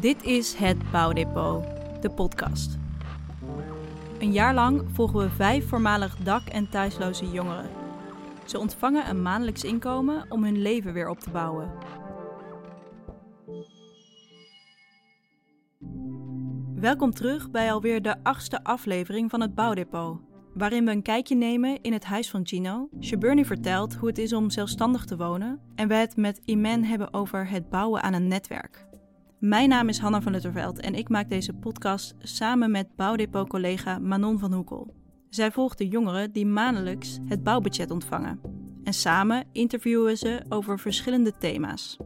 Dit is het Bouwdepot, de podcast. Een jaar lang volgen we vijf voormalig dak- en thuisloze jongeren. Ze ontvangen een maandelijks inkomen om hun leven weer op te bouwen. Welkom terug bij alweer de achtste aflevering van het Bouwdepot, waarin we een kijkje nemen in het huis van Gino. Shaburni vertelt hoe het is om zelfstandig te wonen en we het met Iman hebben over het bouwen aan een netwerk. Mijn naam is Hanna van Lutterveld en ik maak deze podcast samen met Bouwdepot-collega Manon van Hoekel. Zij volgt de jongeren die maandelijks het bouwbudget ontvangen. En samen interviewen we ze over verschillende thema's.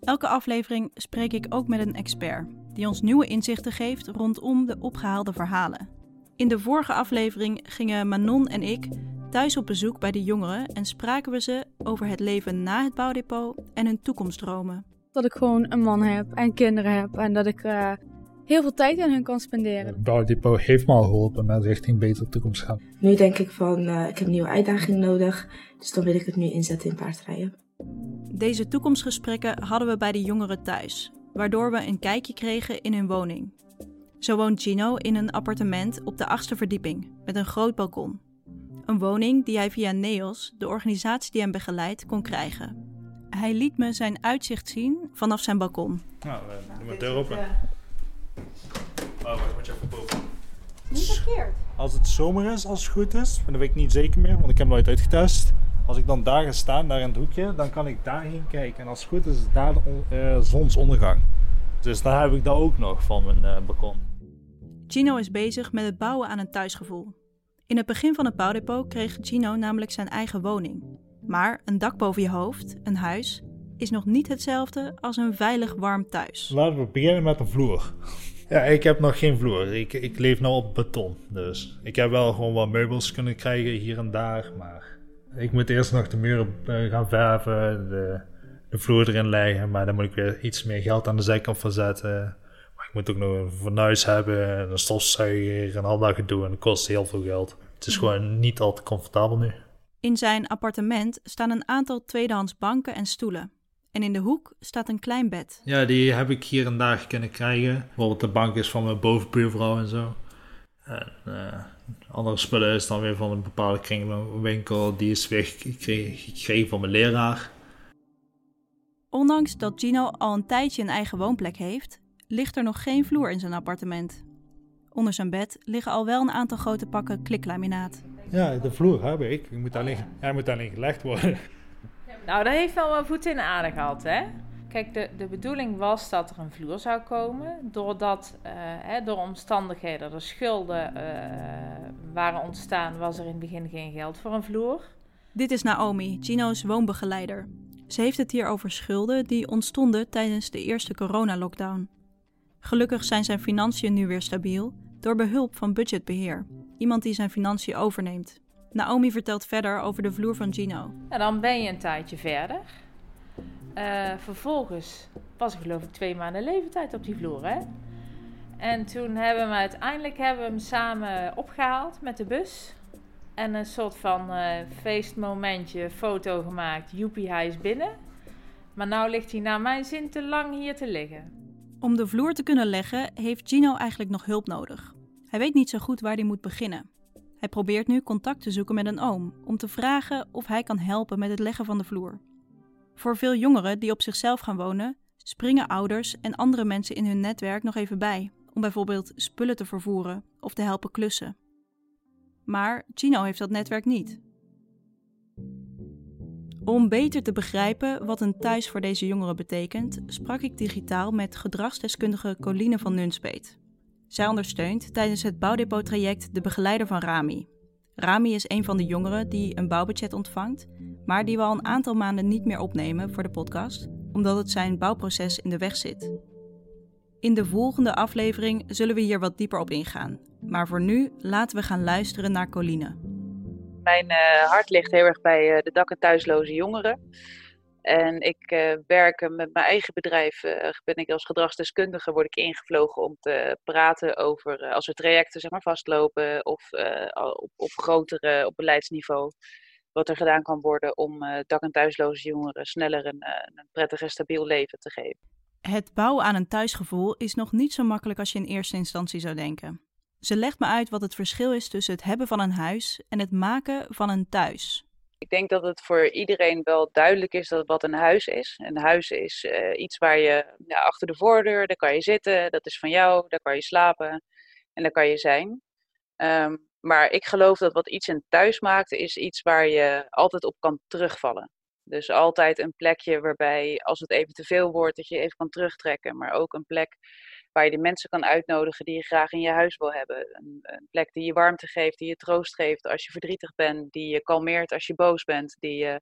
Elke aflevering spreek ik ook met een expert die ons nieuwe inzichten geeft rondom de opgehaalde verhalen. In de vorige aflevering gingen Manon en ik thuis op bezoek bij de jongeren en spraken we ze over het leven na het bouwdepot en hun toekomstdromen. Dat ik gewoon een man heb en kinderen heb en dat ik uh, heel veel tijd aan hun kan spenderen. Het bouwdepot heeft me al geholpen met richting betere toekomst gaan. Nu denk ik van, uh, ik heb een nieuwe uitdaging nodig, dus dan wil ik het nu inzetten in paardrijden. Deze toekomstgesprekken hadden we bij de jongeren thuis, waardoor we een kijkje kregen in hun woning. Zo woont Gino in een appartement op de achtste verdieping met een groot balkon. Een woning die hij via NEOS, de organisatie die hem begeleidt, kon krijgen. Hij liet me zijn uitzicht zien vanaf zijn balkon. Nou, uh, doe maar deur open. Oh, wacht, moet je even boven. Niet verkeerd. Als het zomer is, als het goed is, maar dat weet ik niet zeker meer, want ik heb nooit uitgetest. Als ik dan daar ga staan, daar in het hoekje, dan kan ik daarheen kijken. En als het goed is, is daar de uh, zonsondergang. Dus daar heb ik dat ook nog van mijn uh, balkon. Gino is bezig met het bouwen aan een thuisgevoel. In het begin van het bouwdepot kreeg Gino namelijk zijn eigen woning. Maar een dak boven je hoofd, een huis, is nog niet hetzelfde als een veilig warm thuis. Laten we beginnen met een vloer. Ja, ik heb nog geen vloer. Ik, ik leef nou op beton. Dus ik heb wel gewoon wat meubels kunnen krijgen hier en daar. Maar ik moet eerst nog de muren gaan verven, de, de vloer erin leggen. Maar dan moet ik weer iets meer geld aan de zijkant van zetten. Maar ik moet ook nog een fornuis hebben, een stofzuiger en al dat gedoe. En dat kost heel veel geld. Het is gewoon niet al te comfortabel nu. In zijn appartement staan een aantal tweedehands banken en stoelen. En in de hoek staat een klein bed. Ja, die heb ik hier en daar kunnen krijgen. Bijvoorbeeld de bank is van mijn bovenbuurvrouw en zo. En uh, andere spullen is dan weer van een bepaalde kringwinkel. Die is weer gekregen van mijn leraar. Ondanks dat Gino al een tijdje een eigen woonplek heeft, ligt er nog geen vloer in zijn appartement. Onder zijn bed liggen al wel een aantal grote pakken kliklaminaat. Ja, de vloer heb ik. Die moet alleen, hij moet alleen gelegd worden. Nou, dat heeft wel een voet in de aarde gehad, hè? Kijk, de, de bedoeling was dat er een vloer zou komen. Doordat uh, hè, door omstandigheden er schulden uh, waren ontstaan, was er in het begin geen geld voor een vloer. Dit is Naomi, Gino's woonbegeleider. Ze heeft het hier over schulden die ontstonden tijdens de eerste coronalockdown. Gelukkig zijn zijn financiën nu weer stabiel door behulp van budgetbeheer, iemand die zijn financiën overneemt. Naomi vertelt verder over de vloer van Gino. En dan ben je een tijdje verder. Uh, vervolgens was ik geloof ik twee maanden leeftijd op die vloer, hè? En toen hebben we uiteindelijk hebben we hem samen opgehaald met de bus. En een soort van uh, feestmomentje, foto gemaakt. Joepie, hij is binnen. Maar nou ligt hij naar mijn zin te lang hier te liggen. Om de vloer te kunnen leggen heeft Gino eigenlijk nog hulp nodig. Hij weet niet zo goed waar hij moet beginnen. Hij probeert nu contact te zoeken met een oom om te vragen of hij kan helpen met het leggen van de vloer. Voor veel jongeren die op zichzelf gaan wonen, springen ouders en andere mensen in hun netwerk nog even bij om bijvoorbeeld spullen te vervoeren of te helpen klussen. Maar Gino heeft dat netwerk niet. Om beter te begrijpen wat een thuis voor deze jongeren betekent, sprak ik digitaal met gedragsdeskundige Coline van Nunspeet. Zij ondersteunt tijdens het bouwdepot-traject de begeleider van Rami. Rami is een van de jongeren die een bouwbudget ontvangt, maar die we al een aantal maanden niet meer opnemen voor de podcast, omdat het zijn bouwproces in de weg zit. In de volgende aflevering zullen we hier wat dieper op ingaan, maar voor nu laten we gaan luisteren naar Coline. Mijn uh, hart ligt heel erg bij uh, de dak- thuisloze jongeren. En ik uh, werk met mijn eigen bedrijf, uh, ben ik als gedragsdeskundige, word ik ingevlogen om te praten over uh, als er trajecten zeg maar, vastlopen of op, op grotere, op beleidsniveau, wat er gedaan kan worden om dak- en thuisloze jongeren sneller een, een prettig en stabiel leven te geven. Het bouwen aan een thuisgevoel is nog niet zo makkelijk als je in eerste instantie zou denken. Ze legt me uit wat het verschil is tussen het hebben van een huis en het maken van een thuis. Ik denk dat het voor iedereen wel duidelijk is dat wat een huis is. Een huis is uh, iets waar je achter de voordeur, daar kan je zitten, dat is van jou, daar kan je slapen en daar kan je zijn. Um, maar ik geloof dat wat iets een thuis maakt, is iets waar je altijd op kan terugvallen. Dus altijd een plekje waarbij, als het even te veel wordt, dat je even kan terugtrekken. Maar ook een plek waar je de mensen kan uitnodigen die je graag in je huis wil hebben. Een, een, plek die je warmte geeft, die je troost geeft als je verdrietig bent, die je kalmeert als je boos bent, die je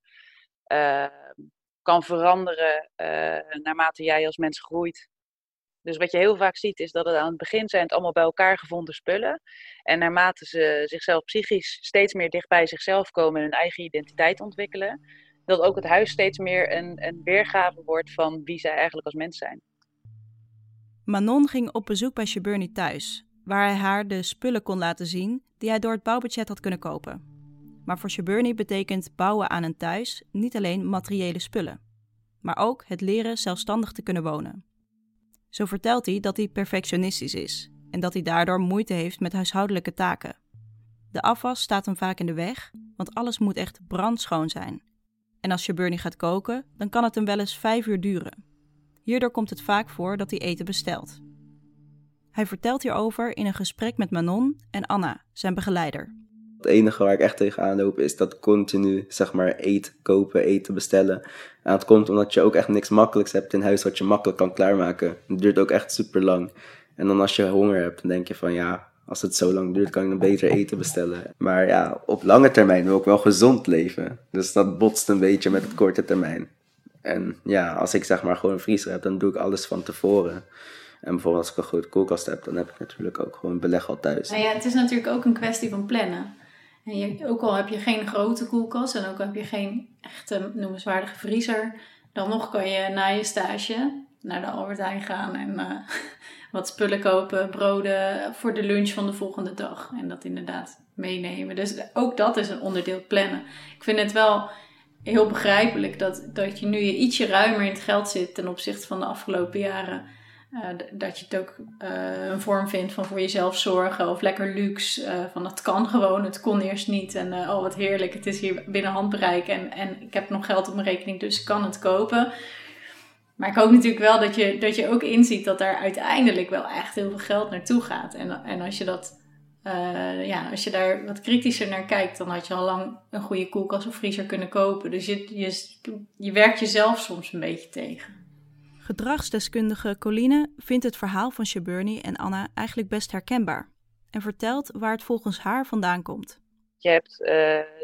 uh, kan veranderen uh, naarmate jij als mens groeit. Dus wat je heel vaak ziet is dat het aan het begin zijn het allemaal bij elkaar gevonden spullen. En naarmate ze zichzelf psychisch steeds meer dicht bij zichzelf komen en hun eigen identiteit ontwikkelen, dat ook het huis steeds meer een, een weergave wordt van wie zij eigenlijk als mens zijn. Manon ging op bezoek bij Shaburni thuis, waar hij haar de spullen kon laten zien die hij door het bouwbudget had kunnen kopen. Maar voor Shaburni betekent bouwen aan een thuis niet alleen materiële spullen, maar ook het leren zelfstandig te kunnen wonen. Zo vertelt hij dat hij perfectionistisch is en dat hij daardoor moeite heeft met huishoudelijke taken. De afwas staat hem vaak in de weg, want alles moet echt brandschoon zijn. En als Shaburni gaat koken, dan kan het hem wel eens vijf uur duren. Hierdoor komt het vaak voor dat hij eten bestelt. Hij vertelt hierover in een gesprek met Manon en Anna, zijn begeleider. Het enige waar ik echt tegenaan loop is dat continu, zeg maar, eten kopen, eten bestellen. En dat komt omdat je ook echt niks makkelijks hebt in huis wat je makkelijk kan klaarmaken. Het duurt ook echt super lang. En dan als je honger hebt, dan denk je van ja, als het zo lang duurt, kan ik dan beter eten bestellen. Maar ja, op lange termijn wil ik wel gezond leven. Dus dat botst een beetje met het korte termijn. En ja, als ik zeg maar gewoon een vriezer heb, dan doe ik alles van tevoren. En bijvoorbeeld als ik een grote koelkast heb, dan heb ik natuurlijk ook gewoon beleg al thuis. Nou ja, het is natuurlijk ook een kwestie van plannen. En je, ook al heb je geen grote koelkast en ook al heb je geen echte noemenswaardige vriezer, dan nog kan je na je stage naar de Albert Heijn gaan en uh, wat spullen kopen, broden voor de lunch van de volgende dag. En dat inderdaad meenemen. Dus ook dat is een onderdeel plannen. Ik vind het wel heel begrijpelijk dat, dat je nu je ietsje ruimer in het geld zit ten opzichte van de afgelopen jaren. Uh, dat je het ook uh, een vorm vindt van voor jezelf zorgen of lekker luxe. Uh, van het kan gewoon, het kon eerst niet. En oh wat heerlijk, het is hier binnen handbereik en, en ik heb nog geld op mijn rekening, dus ik kan het kopen. Maar ik hoop natuurlijk wel dat je, dat je ook inziet dat daar uiteindelijk wel echt heel veel geld naartoe gaat. En, en als je dat uh, ja, als je daar wat kritischer naar kijkt, dan had je al lang een goede koelkast of vriezer kunnen kopen. Dus je, je, je werkt jezelf soms een beetje tegen. Gedragsdeskundige Coline vindt het verhaal van Shaburni en Anna eigenlijk best herkenbaar en vertelt waar het volgens haar vandaan komt. Je hebt uh,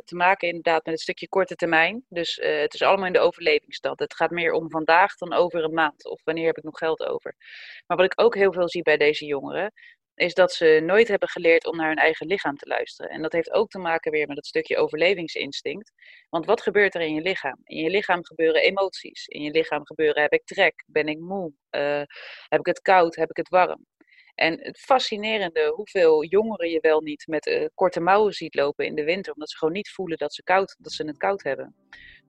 te maken inderdaad met een stukje korte termijn. Dus uh, het is allemaal in de overlevingsstad. Het gaat meer om vandaag dan over een maand. Of wanneer heb ik nog geld over. Maar wat ik ook heel veel zie bij deze jongeren, is dat ze nooit hebben geleerd om naar hun eigen lichaam te luisteren. En dat heeft ook te maken weer met het stukje overlevingsinstinct. Want wat gebeurt er in je lichaam? In je lichaam gebeuren emoties. In je lichaam gebeuren heb ik trek, ben ik moe, uh, heb ik het koud, heb ik het warm. En het fascinerende hoeveel jongeren je wel niet met uh, korte mouwen ziet lopen in de winter, omdat ze gewoon niet voelen dat ze, koud, dat ze het koud hebben.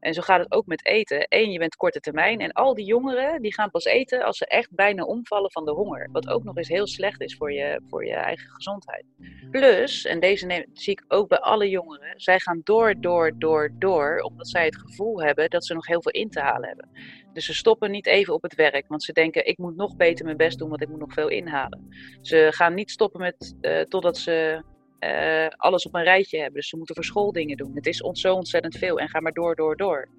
En zo gaat het ook met eten. Eén, je bent korte termijn. En al die jongeren die gaan pas eten als ze echt bijna omvallen van de honger. Wat ook nog eens heel slecht is voor je, voor je eigen gezondheid. Plus, en deze neem, zie ik ook bij alle jongeren, zij gaan door, door, door, door. Omdat zij het gevoel hebben dat ze nog heel veel in te halen hebben. Dus ze stoppen niet even op het werk, want ze denken: ik moet nog beter mijn best doen, want ik moet nog veel inhalen. Ze gaan niet stoppen met, uh, totdat ze uh, alles op een rijtje hebben. Dus ze moeten voor school dingen doen. Het is zo ontzettend veel en ga maar door, door, door.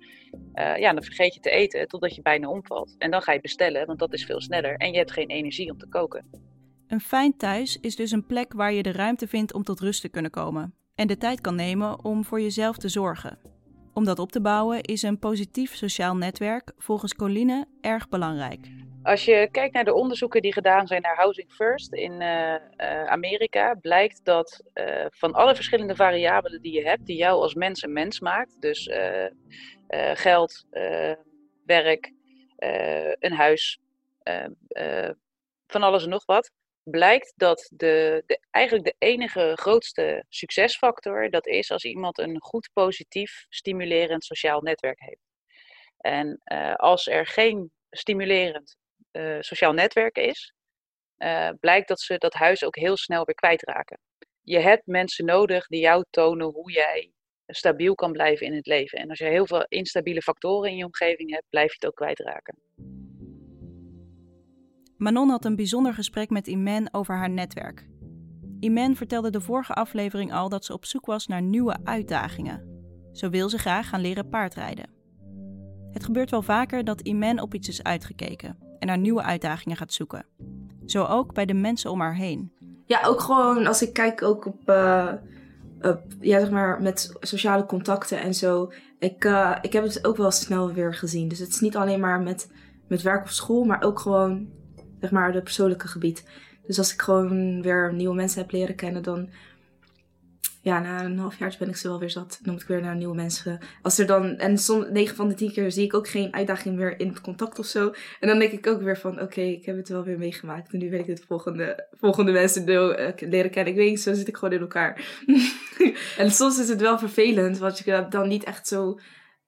Uh, ja, dan vergeet je te eten totdat je bijna omvalt. En dan ga je bestellen, want dat is veel sneller. En je hebt geen energie om te koken. Een fijn thuis is dus een plek waar je de ruimte vindt om tot rust te kunnen komen. En de tijd kan nemen om voor jezelf te zorgen. Om dat op te bouwen is een positief sociaal netwerk volgens Coline erg belangrijk. Als je kijkt naar de onderzoeken die gedaan zijn naar Housing First in uh, uh, Amerika, blijkt dat uh, van alle verschillende variabelen die je hebt, die jou als mens een mens maakt, dus geld, werk, een huis, van alles en nog wat, blijkt dat de, de, eigenlijk de enige grootste succesfactor dat is als iemand een goed positief stimulerend sociaal netwerk heeft. En als er geen stimulerend eh, sociaal netwerken is, eh, blijkt dat ze dat huis ook heel snel weer kwijtraken. Je hebt mensen nodig die jou tonen hoe jij stabiel kan blijven in het leven. En als je heel veel instabiele factoren in je omgeving hebt, blijf je het ook kwijtraken. Manon had een bijzonder gesprek met Imen over haar netwerk. Imen vertelde de vorige aflevering al dat ze op zoek was naar nieuwe uitdagingen. Zo wil ze graag gaan leren paardrijden. Het gebeurt wel vaker dat Imen op iets is uitgekeken en naar nieuwe uitdagingen gaat zoeken. Zo ook bij de mensen om haar heen. Ja, ook gewoon als ik kijk ook op, op ja, zeg maar, met sociale contacten en zo. Ik, uh, ik heb het ook wel snel weer gezien. Dus het is niet alleen maar met, met werk of school, maar ook gewoon, zeg maar, het persoonlijke gebied. Dus als ik gewoon weer nieuwe mensen heb leren kennen, dan ja, na een half jaar ben ik ze wel weer zat. Dan moet ik weer naar nieuwe mensen. Als er dan, en soms 9 van de 10 keer zie ik ook geen uitdaging meer in het contact of zo. En dan denk ik ook weer van, oké, ik heb het wel weer meegemaakt. En nu wil ik de volgende, volgende mensen uh, leren kennen. Ik weet niet, zo zit ik gewoon in elkaar. en soms is het wel vervelend, want je dan niet echt zo...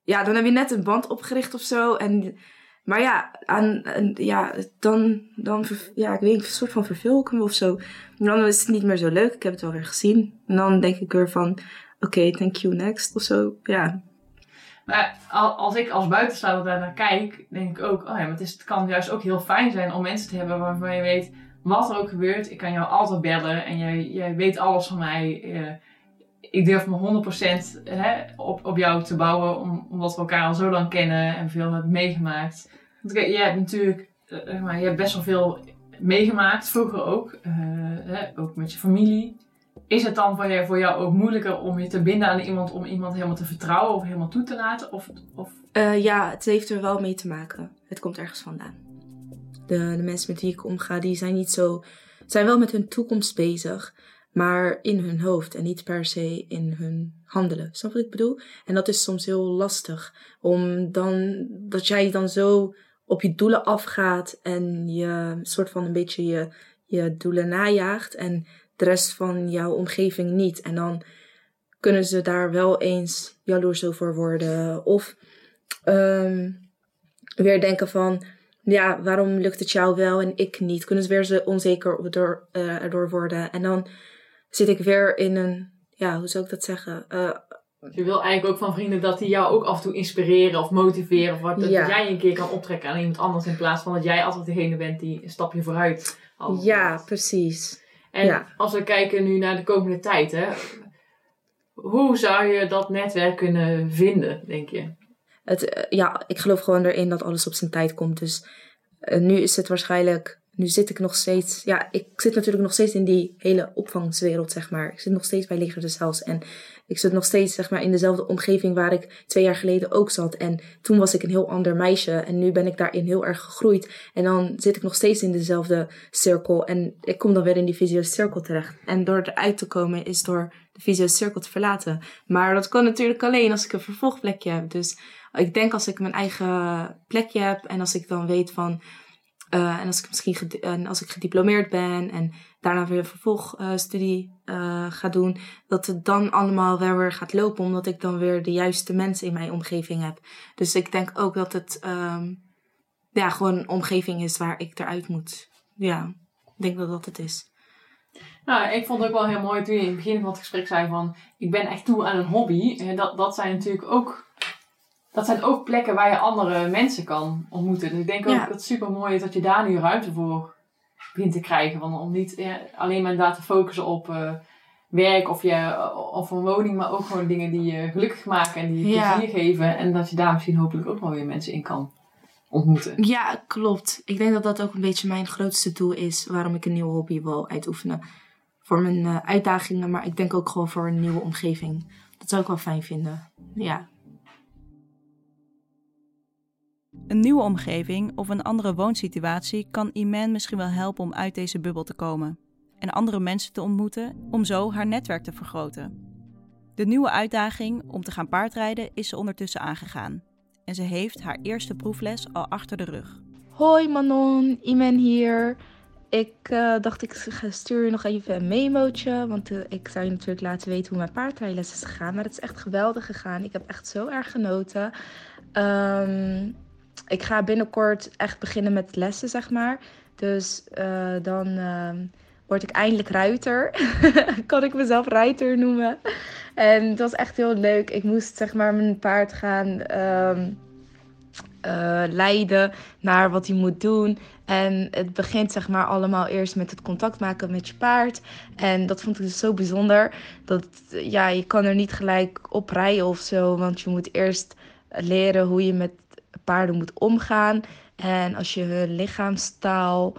Ja, dan heb je net een band opgericht of zo. En maar ja, aan, ja dan, dan ja, ik weet een soort van verveel ik me of zo. Dan is het niet meer zo leuk. Ik heb het wel weer gezien. En dan denk ik weer van, oké, thank you, next of zo. Ja. Maar als ik als buitenstaander daar naar kijk, denk ik ook, oh ja, maar het, is, het kan juist ook heel fijn zijn om mensen te hebben waarvan je weet, wat er ook gebeurt, ik kan jou altijd bellen en jij, jij weet alles van mij. Uh, ik durf me 100% hè, op, op jou te bouwen, om, omdat we elkaar al zo lang kennen en veel hebben meegemaakt. Want kijk, jij hebt natuurlijk uh, maar, je hebt best wel veel meegemaakt, vroeger ook, uh, hè, ook met je familie. Is het dan voor jou, voor jou ook moeilijker om je te binden aan iemand, om iemand helemaal te vertrouwen of helemaal toe te laten? Of, of... Ja, het heeft er wel mee te maken. Het komt ergens vandaan. De, de mensen met wie ik omga, die zijn niet zo, zijn wel met hun toekomst bezig maar in hun hoofd en niet per se in hun handelen. Snap wat ik bedoel? En dat is soms heel lastig, om dan, dat jij dan zo op je doelen afgaat en je soort van een beetje je, je doelen najaagt en de rest van jouw omgeving niet. En dan kunnen ze daar wel eens jaloers over worden of um, weer denken van, ja, waarom lukt het jou wel en ik niet? Kunnen ze weer onzeker door, uh, erdoor worden en dan zit ik weer in een, ja, hoe zou ik dat zeggen? Uh, je wil eigenlijk ook van vrienden dat die jou ook af en toe inspireren of motiveren. Of wat, dat jij een keer kan optrekken aan iemand anders in plaats van dat jij altijd degene bent die een stapje vooruit Ja, precies. En als we kijken nu naar de komende tijd, hè, hoe zou je dat netwerk kunnen vinden, denk je? Het, uh, ja, ik geloof gewoon erin dat alles op zijn tijd komt. Dus uh, nu is het waarschijnlijk nu zit ik nog steeds, ja, ik zit natuurlijk nog steeds in die hele opvangswereld, zeg maar. Ik zit nog steeds bij Leger de Zels en ik zit nog steeds, zeg maar, in dezelfde omgeving waar ik twee jaar geleden ook zat. En toen was ik een heel ander meisje en nu ben ik daarin heel erg gegroeid. En dan zit ik nog steeds in dezelfde cirkel en ik kom dan weer in die visieuze cirkel terecht. En door eruit te komen is door de visieuze cirkel te verlaten. Maar dat kan natuurlijk alleen als ik een vervolgplekje heb. Dus ik denk als ik mijn eigen plekje heb en als ik dan weet van uh, en als ik misschien en als ik gediplomeerd ben en daarna weer een vervolgstudie uh, ga doen, dat het dan allemaal weer gaat lopen, omdat ik dan weer de juiste mensen in mijn omgeving heb. Dus ik denk ook dat het um, ja, gewoon een omgeving is waar ik eruit moet. Ja, ik denk dat dat het is. Nou, ik vond het ook wel heel mooi toen je in het begin van het gesprek zei van, ik ben echt toe aan een hobby. Dat, dat zijn natuurlijk ook dat zijn ook plekken waar je andere mensen kan ontmoeten. Dus ik denk ook dat het super mooi is dat je daar nu ruimte voor begint te krijgen. Want om niet ja, alleen maar te focussen op uh, werk of, je, of een woning, maar ook gewoon dingen die je gelukkig maken en die je plezier geven. En dat je daar misschien hopelijk ook wel weer mensen in kan ontmoeten. Ja, klopt. Ik denk dat dat ook een beetje mijn grootste doel is waarom ik een nieuwe hobby wil uitoefenen. Voor mijn uh, uitdagingen, maar ik denk ook gewoon voor een nieuwe omgeving. Dat zou ik wel fijn vinden. Ja. Een nieuwe omgeving of een andere woonsituatie kan Iman misschien wel helpen om uit deze bubbel te komen en andere mensen te ontmoeten om zo haar netwerk te vergroten. De nieuwe uitdaging om te gaan paardrijden is ze ondertussen aangegaan en ze heeft haar eerste proefles al achter de rug. Hoi Manon, Iman hier. Ik uh, dacht ik stuur je nog even een memootje, want uh, ik zou je natuurlijk laten weten hoe mijn paardrijles is gegaan. Maar het is echt geweldig gegaan. Ik heb echt zo erg genoten. Um, ik ga binnenkort echt beginnen met lessen, zeg maar. Dus uh, dan uh, word ik eindelijk ruiter. kan ik mezelf ruiter noemen. En dat was echt heel leuk. Ik moest zeg maar mijn paard gaan um, uh, leiden naar wat hij moet doen. En het begint zeg maar allemaal eerst met het contact maken met je paard. En dat vond ik dus zo bijzonder. Dat ja, je kan er niet gelijk op rijden of zo. Want je moet eerst leren hoe je met paarden moet omgaan. En als je hun lichaamstaal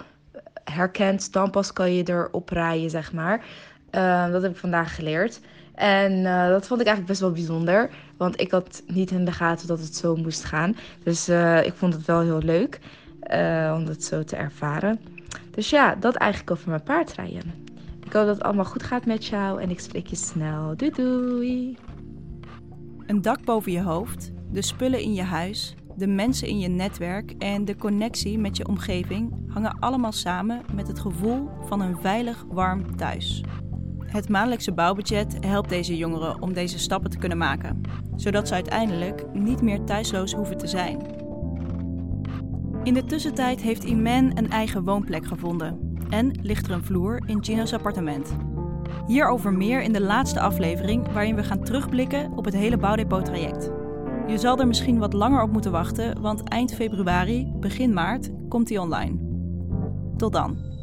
herkent, dan pas kan je erop rijden, zeg maar. Uh, dat heb ik vandaag geleerd. En uh, dat vond ik eigenlijk best wel bijzonder. Want ik had niet in de gaten dat het zo moest gaan. Dus uh, ik vond het wel heel leuk om dat zo te ervaren. Dus ja, dat eigenlijk over mijn paardrijden. Ik hoop dat het allemaal goed gaat met jou en ik spreek je snel. Doei doei! Een dak boven je hoofd, de spullen in je huis, de mensen in je netwerk en de connectie met je omgeving hangen allemaal samen met het gevoel van een veilig, warm thuis. Het maandelijkse bouwbudget helpt deze jongeren om deze stappen te kunnen maken, zodat ze uiteindelijk niet meer thuisloos hoeven te zijn. In de tussentijd heeft Iman een eigen woonplek gevonden en ligt er een vloer in Gino's appartement. Hierover meer in de laatste aflevering, waarin we gaan terugblikken op het hele bouwdepot-traject. Je zal er misschien wat langer op moeten wachten, want eind februari, begin maart, komt hij online. Tot dan.